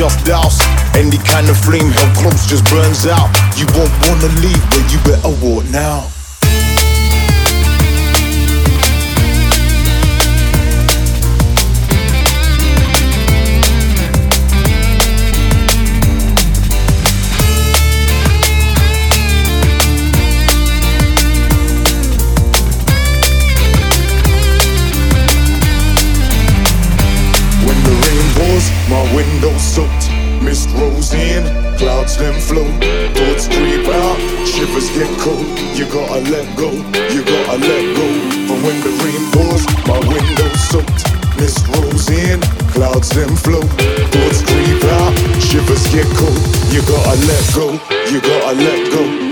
just doubts. Any kind of flame held close just burns out. You won't wanna leave, but you better walk now. Cold. You gotta let go, you gotta let go. From when the rain pours, my window soaked, mist rolls in, clouds then float, thoughts creep out, shivers get cold. You gotta let go, you gotta let go.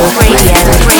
Radio.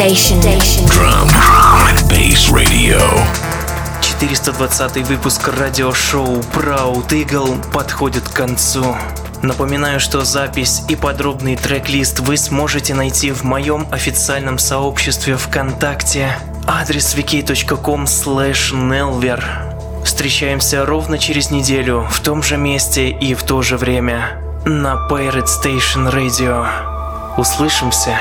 Station. Drum, drum and bass radio. 420 выпуск радиошоу Proud Eagle подходит к концу. Напоминаю, что запись и подробный трек-лист вы сможете найти в моем официальном сообществе ВКонтакте. Адрес wiki.com nelver. Встречаемся ровно через неделю в том же месте и в то же время на Pirate Station Radio. Услышимся.